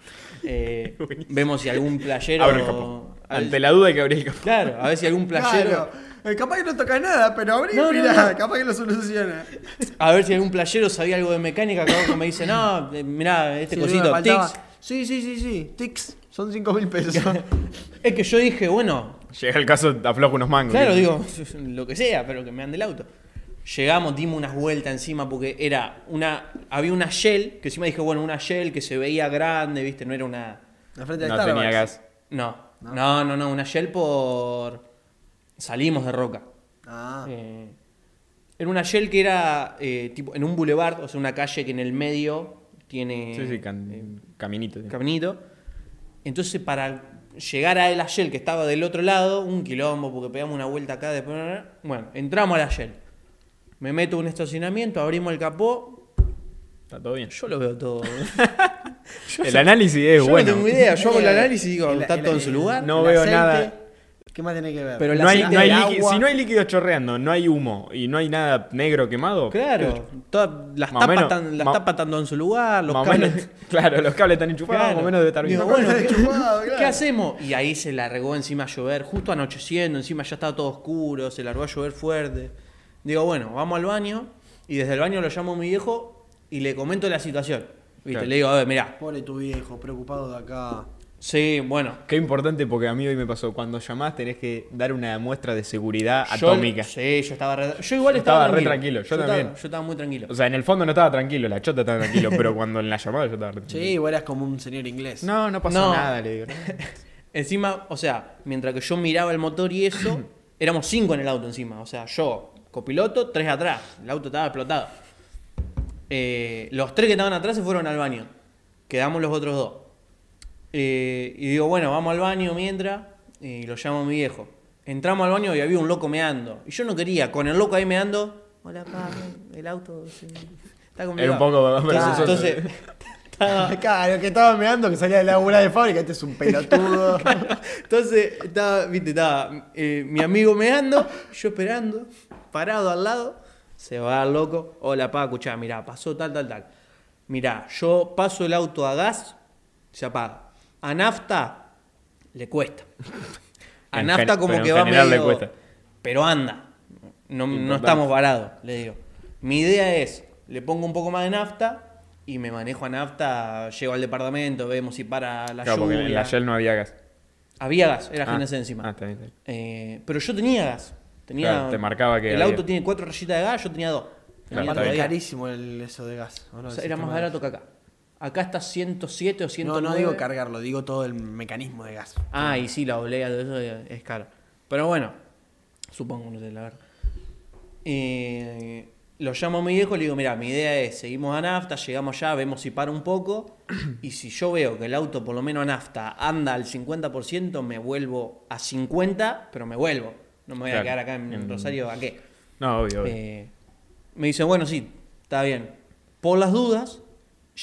Eh, vemos si algún playero. Abre el capó. al- Ante la duda hay que abrir el capó. Claro, a ver si algún playero. Claro. Eh, Capaz que no toca nada, pero abrí, No, no, mirá, no. capaz que lo soluciona. (laughs) A ver si algún playero sabía algo de mecánica, que me dice, no, eh, mirá, este Sí, cosito, tics, Sí, sí, sí, sí. Tix, son 5 mil pesos. Es que yo dije, bueno, Llega el caso, aflojo unos mangos. Claro, digo, (laughs) lo que sea, pero que me ande el auto. Llegamos, dimos unas vueltas encima porque era una. Había una Shell, que encima dije, bueno, una Shell que se veía grande, ¿viste? No era una. La frente de No Starbucks. tenía gas. No, no, no, no, una Shell por. Salimos de Roca. Ah, Eh, era una Shell que era eh, tipo en un boulevard, o sea, una calle que en el medio tiene. Sí, sí, can- caminito. sí. caminito. Entonces, para llegar a la Shell que estaba del otro lado, un quilombo, porque pegamos una vuelta acá, después. Bueno, entramos a la Shell. Me meto en un estacionamiento, abrimos el capó. Está todo bien. Yo lo veo todo. (laughs) El análisis es yo bueno. no tengo idea. Yo hago el análisis y digo, El- está el- todo en su lugar. No veo aceite, nada. ¿Qué más tiene que ver? Pero el No hay, aceite no hay de líqui- agua. si no hay líquido chorreando, no hay humo y no hay nada negro quemado. Claro, todas las, Más tapas, están, las tapas en su lugar, los cables. menos- (laughs) (laughs) claro, los cables están enchufados, Claro. más o menos debe estar bien. Digo, bueno, (laughs) ¿qué, claro. qué hacemos? Y ahí se largó encima a llover, justo anocheciendo, encima ya estaba todo oscuro, se largó a llover fuerte. Digo, bueno, vamos al baño y desde el baño lo llamo a mi viejo y le comento la situación. ¿Viste? Claro. Le digo, a ver, mirá, Pobre tu viejo, preocupado de acá. Sí, bueno. Qué importante porque a mí hoy me pasó. Cuando llamás tenés que dar una muestra de seguridad Yo- atómica. sí, yo estaba re, Yo igual Estaba estaba, re tranquilo, yo estaba- también. yo estaba muy tranquilo. O sea, en el fondo no estaba tranquilo, la chota estaba tranquilo, pero cuando en la llamada yo estaba re tranquilo. Sí, vos eras como un señor inglés. No, no pasó No. nada, le digo. (laughs) Encima, o sea, mientras que yo miraba el motor y eso, (clears throat) éramos cinco en el auto encima. O sea, yo, copiloto, tres atrás. El auto estaba explotado. Eh, los tres que estaban atrás se fueron al baño. Quedamos los otros dos. Eh, y digo, bueno, vamos al baño mientras. Y lo llamo a mi viejo. Entramos al baño y había un loco meando. Y yo no quería, con el loco ahí meando. Hola, pa, el auto se- está complicado. Era un poco Entonces, vergonzoso. entonces, estaba- Claro, que estaba meando, que salía de la laburar de fábrica, este es un pelotudo. (laughs) Entonces, estaba, viste, estaba eh, mi amigo meando, yo esperando, parado al lado, se va el loco, hola pa, escuchá, mirá, pasó tal, tal, tal. Mirá, yo paso el auto a gas, se apaga. A nafta, le cuesta. (laughs) A En nafta como que va medio... le cuesta. Pero anda, no, estamos varados, le digo. Mi idea es, le pongo un poco más de nafta y me manejo a nafta, llego al departamento, vemos si para la Claro, porque en la Shell no había gas. Había gas, era Ah, GNC encima. Ah, está bien, está bien. Eh, pero yo tenía gas. Tenía, Claro, te marcaba que El había. auto tiene cuatro rayitas de gas, yo tenía dos. Claro, todavía. carísimo el, eso de gas. ¿o no? O El sea, era más barato que acá. Acá está 107 o gas. 109. No, no digo cargarlo, digo todo el mecanismo de gas. Ah, y sí, la oblea, todo eso es caro. Pero bueno, supongo, no sé, la verdad. Eh, lo llamo a mi viejo y le digo, mira, mi idea es, seguimos a nafta, llegamos allá, vemos si para un poco, (clears throat) y si yo veo que el auto, por lo menos a nafta, anda al 50%, me vuelvo a 50, pero me vuelvo. No me voy a quedar acá en En- Rosario, ¿a qué? No, obvio, obvio. Eh, me dice, bueno, sí, está bien. Por las dudas,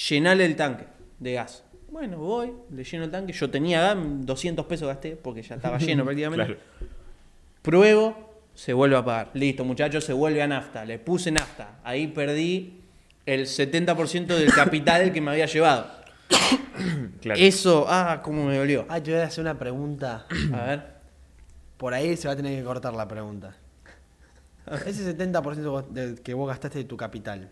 llenale el tanque de gas. Bueno, voy, le lleno el tanque. Yo tenía gas, 200 pesos gasté porque ya estaba lleno (laughs) prácticamente. Claro. Pruebo, se vuelve a apagar. Listo, muchachos, se vuelve a nafta. Le puse nafta. Ahí perdí el 70% del capital que me había llevado. (coughs) Claro. Eso, ah, cómo me dolió. Ah, yo voy a hacer una pregunta. A ver. Por ahí se va a tener que cortar la pregunta. Ese 70% de- que vos gastaste de tu capital.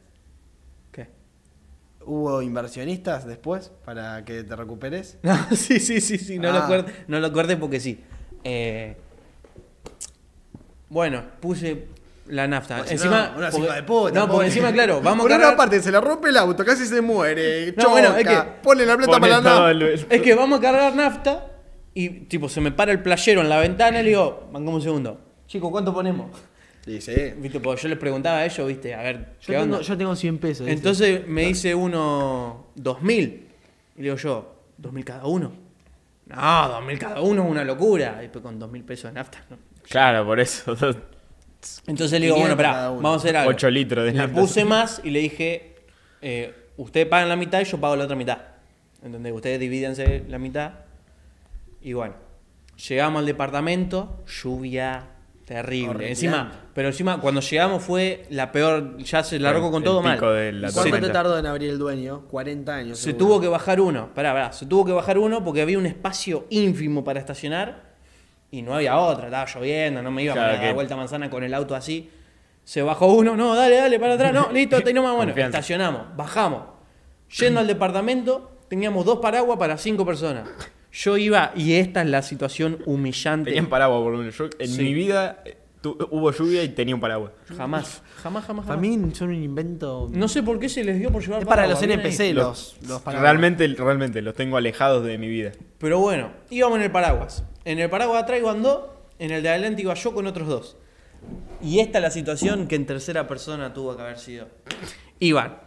¿Hubo inversionistas después para que te recuperes? (laughs) No, sí, sí, sí, sí, no, lo, Ah. corté, no lo corté porque sí. Eh, bueno, puse la nafta. Pues si encima, no, unos porque- de puta, no, porque encima, claro, (laughs) vamos Por a una cargar. parte se le rompe el auto, casi se muere. No, bueno, es que- pone la plata Pone para la todo nafta. el- Es que vamos a cargar nafta y, tipo, se me para el playero en la ventana y le digo, mangamos un segundo. Chico, ¿cuánto ponemos? Dice, Viste, porque yo les preguntaba a ellos, viste, a ver, yo ¿qué tengo, onda? yo tengo 100 pesos. dice. Entonces me dice uno, dos mil. Y le digo yo, ¿dos mil cada uno? No, dos mil cada uno es una locura. Y después con dos mil pesos de nafta, ¿no? Claro, por eso. (laughs) Entonces le digo, 500 bueno, uno. vamos a hacer algo. 8 litros de Le nafta. puse (laughs) más y le dije, eh, ustedes pagan la mitad y yo pago la otra mitad. ¿Entendés? Ustedes divídense la mitad. Y bueno, llegamos al departamento, lluvia terrible. Encima, pero encima cuando llegamos fue la peor, ya se largó con El todo mal. pico de la ¿Y ¿Cuánto te tardó en abrir el dueño? 40 años. Se seguro. tuvo que bajar uno, pará, pará, se tuvo que bajar uno porque había un espacio ínfimo para estacionar y no había otra, estaba lloviendo, no me iba Claro a dar que- la vuelta a manzana con el auto así. Se bajó uno, no, dale, dale, para atrás, no, (laughs) listo, ahí nomás, bueno, Confianza. estacionamos, bajamos. Yendo al departamento, teníamos dos paraguas para cinco personas. Yo iba, y esta es la situación humillante. Tenían paraguas por lo menos. Yo en Sí. mi vida eh, tu- hubo lluvia y tenía un paraguas. Jamás, jamás, jamás, Para jamás. mí son un invento. No sé por qué se les dio por llevar es para paraguas, los. NPC, Los- los, los paraguas. Realmente, realmente, los tengo alejados de mi vida. Pero bueno, íbamos en el paraguas. En el paraguas de atrás iban dos, en el de adelante iba yo con otros dos. Y esta es la situación que en tercera persona tuvo que haber sido. Iban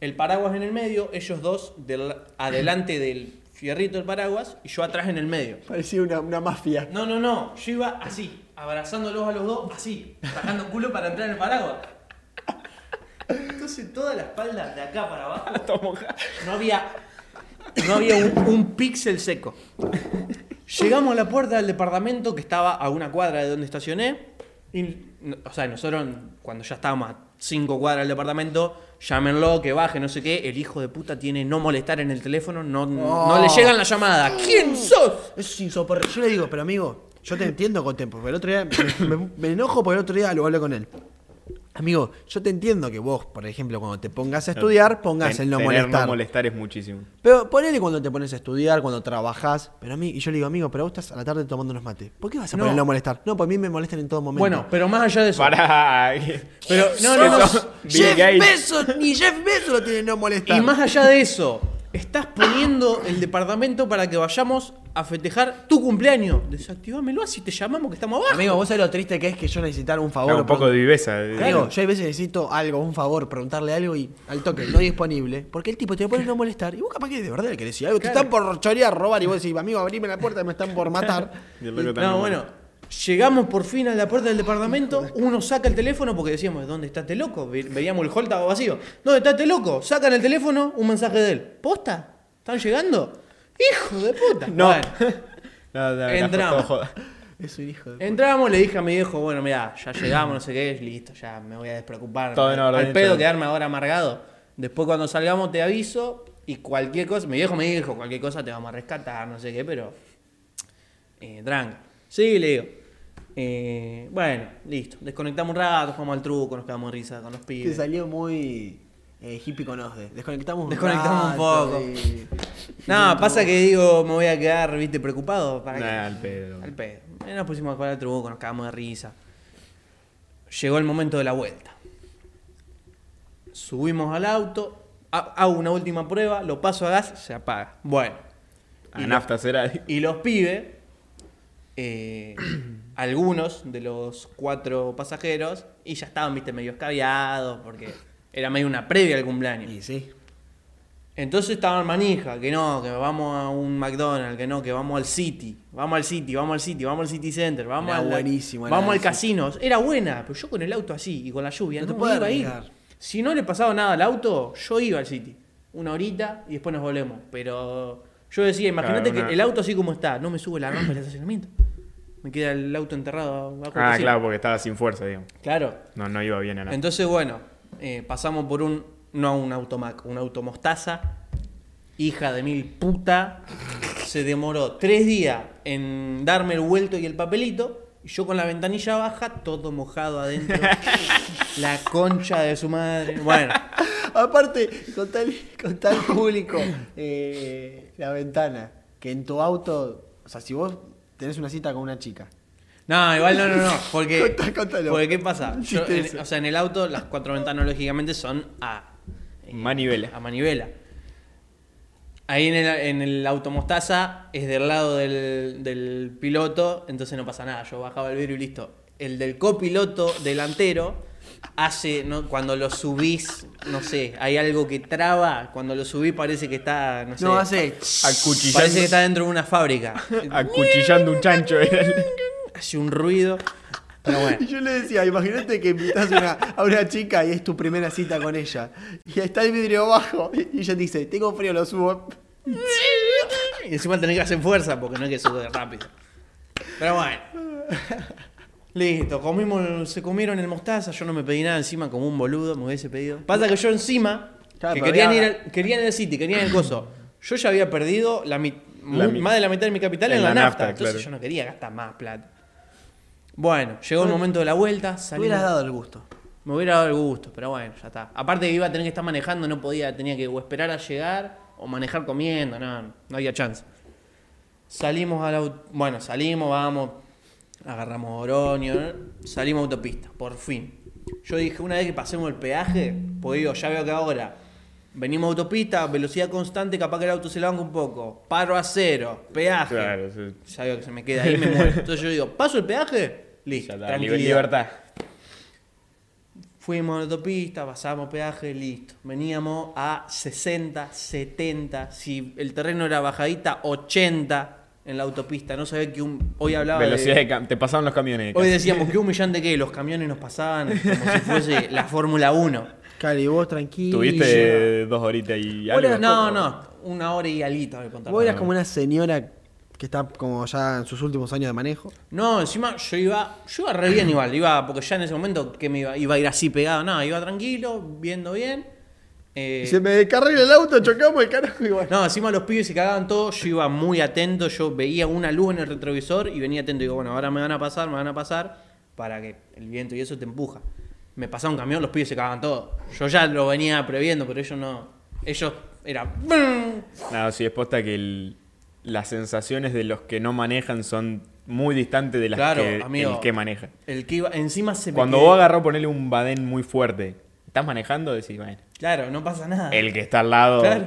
el paraguas en el medio, ellos dos del, adelante del fierrito del paraguas y yo atrás en el medio. Parecía una, una mafia. No, no, no, yo iba así, abrazándolos a los dos, así, sacando culo para entrar en el paraguas. Entonces toda la espalda de acá para abajo (laughs) no había, no había un, un píxel seco. Llegamos a la puerta del departamento que estaba a una cuadra de donde estacioné. Y, o sea, nosotros cuando ya estábamos a cinco cuadras del departamento, llámenlo, que baje, no sé qué. El hijo de puta tiene no molestar en el teléfono, no, no le llegan la llamada. ¿Quién sos? Es insoportable. Yo le digo, pero amigo, yo te entiendo con tiempo. Porque el otro día me, me- me enojo porque el otro día lo hablé con él. Amigo, yo te entiendo que vos, por ejemplo, cuando te pongas a estudiar, pongas Ten- el no tener molestar. no molestar es muchísimo. Pero ponele cuando te pones a estudiar, cuando trabajás. Pero a mí, y yo le digo, amigo, pero vos estás a la tarde tomando unos mates. ¿Por qué vas a No. poner no molestar? No, pues a mí me molestan en todo momento. Bueno, pero más allá de eso. Para. (laughs) Pero, no, no, no. Jeff. Bezos, ni Jeff Bezos lo tiene no molestar. Y más allá de eso, estás poniendo el departamento para que vayamos a festejar tu cumpleaños. Desactivámelo así te llamamos que estamos abajo. Amigo, vos sabés lo triste que es que yo necesitar un favor. Un poco de viveza. Amigo, yo a veces necesito algo, un favor, preguntarle algo y al toque, no disponible. Porque el tipo te pone no molestar. Y vos capaz que de verdad le querés decir algo. Claro. Te están por chorear, robar y vos decís, amigo, abrime la puerta, me están por matar. (laughs) Y No, bueno. Llegamos por fin a la puerta del departamento, uno saca el teléfono porque decíamos, ¿dónde está este loco? Ve- Veíamos el hall estaba vacío. ¿Dónde está este loco? Sacan el teléfono, un mensaje de él. ¿Posta? ¿Están llegando? ¡Hijo de puta! No. (laughs) No, no, Entramos. Es un hijo de. entramos, le dije a mi viejo, bueno, mira, ya llegamos, no sé qué, listo, ya me voy a despreocupar. Todo orden, Al pedo quedarme ahora amargado. Después cuando salgamos te aviso y cualquier cosa, mi viejo me dijo, cualquier cosa te vamos a rescatar, no sé qué, pero... Eh, tranca. Sí, le digo. Eh, bueno, listo. Desconectamos un rato, jugamos al truco, nos quedamos de risa con los Te pibes. salió muy eh, hippie con Osde. Desconectamos un Desconectamos un poco. y- No, pasa que digo, me voy a quedar, viste, preocupado. ¿Para? Nah, al pedo. Al pedo. Eh, Nos pusimos a jugar al truco, nos cagamos de risa. Llegó el momento de la vuelta. Subimos al auto, ha- hago una última prueba, lo paso a gas, se apaga. Bueno. A Y, nafta será. y los pibes, eh, algunos de los cuatro pasajeros, y ya estaban, viste, medio escabiados, porque era medio una previa al cumpleaños. Y sí. Entonces estaban manija, que no, que vamos a un McDonald's, que no, que vamos al City, vamos al City, vamos al City, vamos al City Center, vamos Era al buenísimo, vamos al casino. Era buena, pero yo con el auto así y con la lluvia No no, te puedes iba a ir. Si no le pasaba nada al auto, yo iba al City. Una horita y después nos volvemos. Pero yo decía, imagínate Claro, una- que el auto así como está, no me sube la rampa del estacionamiento. Me queda el auto enterrado Ah, claro, porque estaba sin fuerza, digamos. Claro. No, no iba bien a nada. Entonces, bueno, eh, pasamos por un, no un automac, un automostaza, hija de mil puta, se demoró tres días en darme el vuelto y el papelito, y yo con la ventanilla baja, todo mojado adentro, (laughs) la concha de su madre. Bueno, Aparte, con tal, con tal público eh, la ventana, que en tu auto, o sea, si vos tenés una cita con una chica, no, igual no, no, no, (laughs) porque, Contá, porque ¿qué pasa? Yo, en- o sea, en el auto las cuatro ventanas lógicamente son a Manivela. a manivela. Ahí en el, en el automostaza es del lado del, del piloto, entonces no pasa nada. Yo bajaba el vidrio y listo. El del copiloto delantero hace, ¿no? cuando lo subís, no sé, hay algo que traba. Cuando lo subís parece que está, no sé. no hace. Acuchillando, Parece que está dentro de una fábrica. acuchillando un chancho. era el- Hace un ruido. Pero bueno. Y yo le decía, imagínate que invitas a una, a una chica y es tu primera cita con ella. Y está el vidrio bajo. Y ella dice, tengo frío, lo subo. Y encima tenés que hacer fuerza porque no es que sube rápido. Pero bueno. (laughs) Listo, comimos, se comieron el mostaza, yo no me pedí nada encima como un boludo, me hubiese pedido. Pasa que yo encima, Claro, que pero querían, había- ir al, querían ir al City, querían el coso. Yo ya había perdido la, mi- La mu- mi- más de la mitad de mi capital en, en la, la nafta, nafta, entonces claro. yo no quería gastar más plata. Bueno, llegó el momento de la vuelta, Te salimos- hubieras dado el gusto. me hubiera dado el gusto, pero bueno, ya está. Aparte que iba a tener que estar manejando, no podía, tenía que o esperar a llegar o manejar comiendo, no, no había chance. Salimos a la au- bueno, salimos, vamos, agarramos Oroño, salimos a autopista, por fin. Yo dije, una vez que pasemos el peaje, pues digo, ya veo que ahora venimos a autopista, velocidad constante, capaz que el auto se la banca un poco, paro a cero, peaje. Claro, sí. Ya veo que se me queda ahí y me muero. (laughs) Entonces yo digo, ¿paso el peaje? Listo, está, libertad. Fuimos a la autopista, pasamos peaje, listo. Veníamos a 60, 70, si el terreno era bajadita, 80 en la autopista. No sabía que un... Hoy hablaba Velocidad de... de cam- Te pasaban los camiones. Hoy decíamos que un millón de qué, los camiones nos pasaban como si fuese (laughs) la Fórmula 1. Cali, vos tranquilo. Tuviste dos horitas y algo. eras No, no, una hora y algo me contaron. Vos eras como una señora que está como ya en sus últimos años de manejo. No, encima yo iba, yo iba re bien igual, iba, porque ya en ese momento que me iba, iba a ir así pegado, no, iba tranquilo, viendo bien. Eh, Se me descarrila el auto, chocamos el carajo igual. No, encima los pibes se cagaban todos, yo iba muy atento, yo veía una luz en el retrovisor y venía atento y digo, bueno, ahora me van a pasar, me van a pasar, para que el viento y eso te empuja. Me pasaba un camión, los pibes se cagaban todos. Yo ya lo venía previendo, pero ellos no. Ellos era. No, sí, es posta que el- las sensaciones de los que no manejan son muy distantes de las Claro, que amigo. el que maneja. El que iba. Encima se me Cuando quedé- vos agarrás ponerle un badén muy fuerte, ¿estás manejando? Decís, bueno, Claro, no pasa nada. el que está al lado Claro.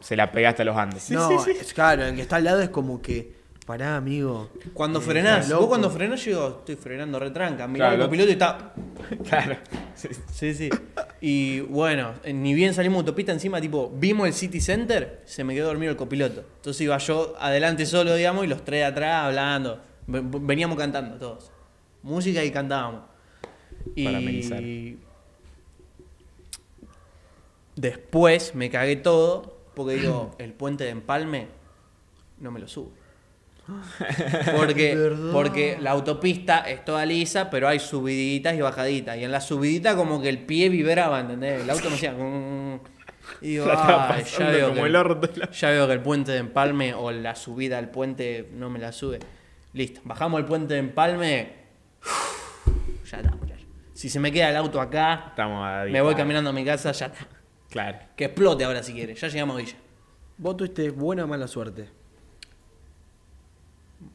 se la pegaste a los Andes. Sí, no, sí, claro, el que está al lado es como que, pará, amigo. Cuando Eh, frenás, vos cuando frenás, yo digo, estoy frenando retranca. Mirá Claro, el lo- copiloto y está. (laughs) Claro. Sí. Sí, sí. Y bueno, eh, ni bien salimos de autopista encima, tipo, vimos el City Center, se me quedó dormido el copiloto. Entonces iba yo adelante solo, digamos, y los tres atrás hablando. Ve- Veníamos cantando todos. Música y cantábamos. Para amenizar. Y después me cagué todo porque digo, (clears throat) el puente de Empalme no me lo sube. (laughs) Porque, porque la autopista es toda lisa, pero hay subiditas y bajaditas. Y en la subidita como que el pie vibraba, ¿entendés? El auto me hacía... mm, Y digo, La estaba "Ay, ya veo, como que, el orto. ya veo que el puente de Empalme o la subida al puente no me la sube. Listo, bajamos el puente de Empalme. Ya está. Si se me queda el auto acá, Estamos a me voy caminando a mi casa, ya está. Claro. Que explote ahora si quiere. Ya llegamos a Villa. Vos tuviste buena o mala suerte.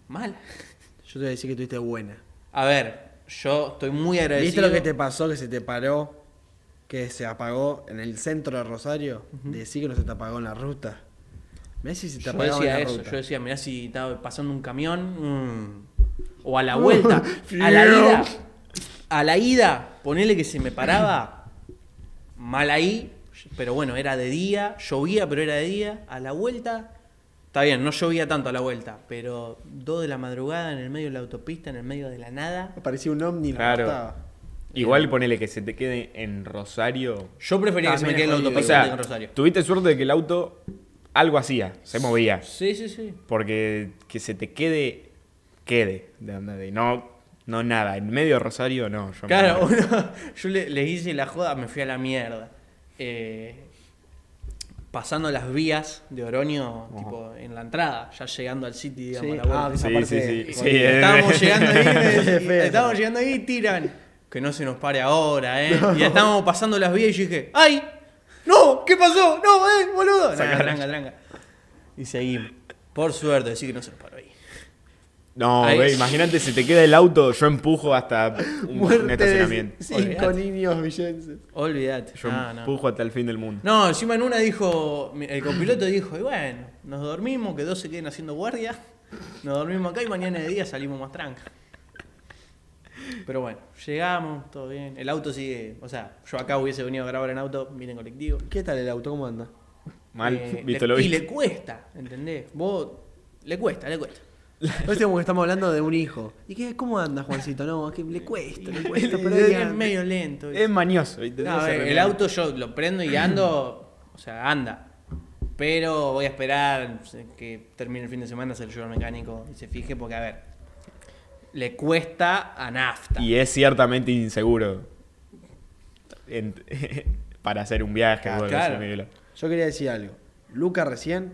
Mal. Yo te voy a decir que tuviste buena. A ver, yo estoy muy agradecido. ¿Viste lo que te pasó? Que se te paró, que se apagó en el centro de Rosario. Decí que no se te apagó en la ruta. Mirá si se te Yo apagaba en decía la eso, ruta. yo decía, mirá si estaba pasando un camión. mm, O a la vuelta. a la ida. A la ida, ponele que se me paraba. Mal ahí. Pero bueno, era de día. Llovía, pero era de día. A la vuelta. Está bien, no llovía tanto a la vuelta. Pero dos de la madrugada en el medio de la autopista, en el medio de la nada. Parecía un ovni Claro. cortaba. Igual ponele que se te quede en Rosario. Yo prefería que se me quede en la. O autopista sea, en Rosario. tuviste suerte de que el auto algo hacía, se movía. Sí, sí, sí. Porque que se te quede, quede. De de no, no nada. En medio de Rosario, no. Yo Claro, (laughs) uno- yo le, le hice la joda, me fui a la mierda. Eh, pasando las vías de Oroño, tipo en la entrada, ya llegando al City, digamos, Sí, a la vuelta. ah, esa Sí, parte sí, sí. sí, eh. estábamos (laughs) llegando ahí, (laughs) estábamos llegando ahí y tiran. Que no se nos pare ahora, ¿eh? Y ya estábamos pasando las vías y yo dije, ¡ay! ¡No! ¿Qué pasó? ¡No, eh, boludo! Nah, tranca, tranca. Y seguimos. Por suerte, decir que no se nos paró. No, ve, imagínate, se te queda el auto, yo empujo hasta un, (laughs) estacionamiento. cinco niños villenses. Olvídate. Yo Ah, no. empujo hasta el fin del mundo. No, encima en una dijo, el copiloto dijo, y bueno, nos dormimos, que dos se queden haciendo guardia, nos dormimos acá y mañana de día salimos más tranca. Pero bueno, llegamos, todo bien. El auto sigue, o sea, yo acá hubiese venido a grabar en auto, vine en colectivo. ¿Qué tal el auto? ¿Cómo anda? Mal, Eh, visto le- lo Y visto. le cuesta, ¿entendés? Vos, le cuesta, le cuesta. (laughs) Parece como que estamos hablando de un hijo. ¿Y qué, cómo anda, Juancito? No, es que le cuesta, le cuesta, (laughs) pero es medio lento. Es mañoso. ¿viste? No, el auto yo lo prendo y ando, o sea, anda. Pero voy a esperar que termine el fin de semana, se lo llevo al mecánico y se fije, porque a ver, le cuesta a nafta. Y es ciertamente inseguro. En- (laughs) para hacer un viaje. Algo claro. Yo quería decir algo. Luca recién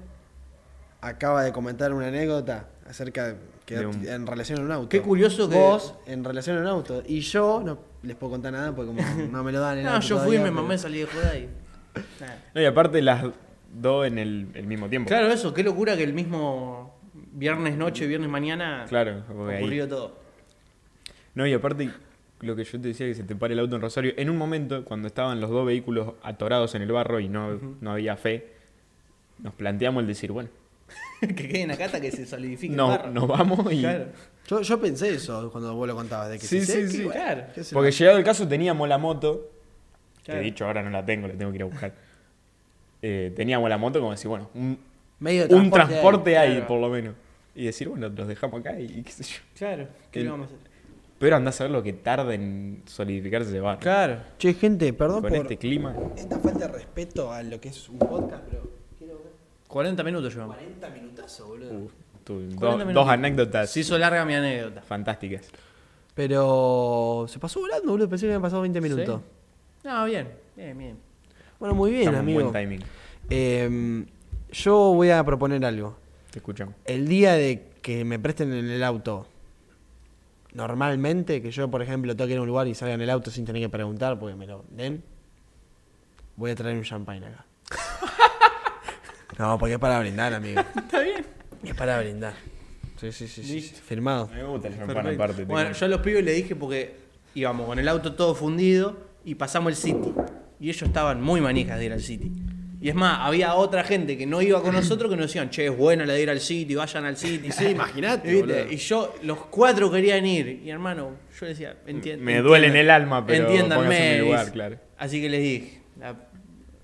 acaba de comentar una anécdota acerca de, que De un- en relación a un auto. Qué curioso que- Vos, en relación a un auto. Y yo no les puedo contar nada porque como (laughs) no me lo dan en No, yo fui, me mamé, salí de joda y. No, y aparte las dos en el, el mismo tiempo. Claro, eso, qué locura que el mismo viernes noche, viernes mañana Claro, ahí- ocurrió todo. No, y aparte, lo que yo te decía, que se te pare el auto en Rosario, en un momento, cuando estaban los dos vehículos atorados en el barro y no, no había fe, nos planteamos el decir, bueno, (laughs) que queden acá hasta que se solidifique no, el barro. nos vamos y... Claro. Yo, yo pensé eso cuando vos lo contabas, de que Sí, sí, sí. que, bueno, Claro. Porque llegado el caso teníamos la moto, que Claro. de dicho ahora no la tengo, la tengo que ir a buscar. (laughs) Eh, teníamos la moto como decir, bueno, un, Medio de un transporte hay, claro. por lo menos. Y decir, bueno, los dejamos acá y, y qué sé yo. Claro, ¿qué vamos a hacer? Pero andás a saber lo que tarda en solidificarse ese barro. Claro. Che, gente, perdón Con por este clima. esta falta de respeto a lo que es un podcast, pero ver 40 minutos llevamos. 40 minutazos, boludo. Uh, tu- 40 do- dos anécdotas Se hizo larga mi anécdota. fantásticas. Pero se pasó volando, boludo. Pensé que habían pasado 20 minutos. No, bien, bien, bien. Bueno, muy bien, Estamos amigo. buen timing. Eh, yo voy a proponer algo. Te escuchamos. El día de que me presten en el auto, normalmente, que yo, por ejemplo, toque en un lugar y salga en el auto sin tener que preguntar porque me lo den, voy a traer un champagne acá. No, porque es para brindar, amigo. (laughs) Está bien. Es para brindar. Sí, sí, sí, sí. Firmado. Me gusta el champán Perfecto. aparte. te Bueno, yo a los pibes le dije porque íbamos con el auto todo fundido y pasamos el City. Y ellos estaban muy manijas de ir al City. Y es más, había otra gente que no iba con nosotros que nos decían, che, es buena la de ir al City, vayan al City. Sí, imagínate. Y yo, los cuatro querían ir. Y hermano, yo le decía, entiendo. Me duele en el alma, pero Entiéndanme. en mi lugar, claro. Así que les dije, "A-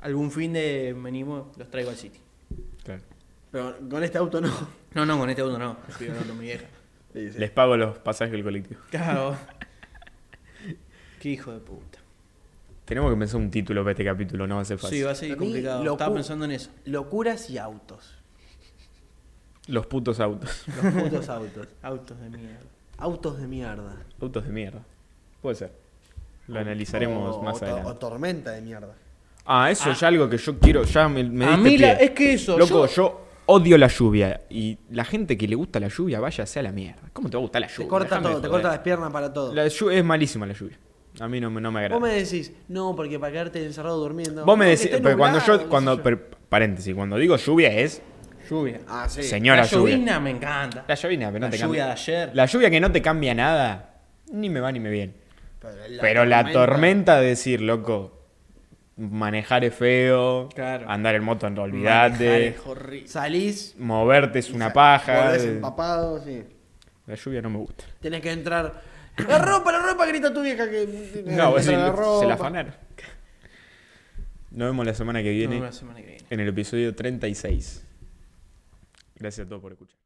algún fin de venimos, los traigo al City. Pero con este auto no. No, no, con este auto no. Estoy hablando con mi vieja. Les pago los pasajes del colectivo. Claro. (laughs) Qué hijo de puta. Tenemos que pensar un título para este capítulo, no va a ser fácil. Sí, va a ser mí, complicado. locu- Estaba pensando en eso. Locuras y autos. Los putos autos. Los putos (laughs) autos. Autos de mierda. Autos de mierda. autos de mierda. Puede ser. Lo analizaremos O- más o to- adelante. O tormenta de mierda. Ah, eso es algo que yo quiero. Ya me, me A diste mí la- pie. es que eso, Loco, yo- yo... odio la lluvia. Y la gente que le gusta la lluvia, váyase a la mierda. ¿Cómo te va a gustar la lluvia? Te corta Déjame todo, te corta las piernas para todo. La es malísima la lluvia. A mí no, me- no me agrada. Vos me decís, no, porque para quedarte encerrado durmiendo. Vos me decís, esté pero cuando yo, cuando, paréntesis, cuando digo lluvia es Lluvia. Ah, sí. señora la lluvia. me encanta. La lluvia, pero no La te lluvia cambia. de ayer. La lluvia que no te cambia nada, ni me va ni me viene. Pero la, pero la tormenta de decir, loco, manejar es feo, Claro. andar en moto no olvidate. Salís. moverte es una paja. Volvés empapado, sí. La lluvia no me gusta. Tenés que entrar. (coughs) ¡La ropa, la ropa! Grita tu vieja que. No, Entra se, la se ropa. la afanaron. Nos vemos la semana que Nos viene vemos la semana que viene. en el episodio 36. Gracias a todos por escuchar.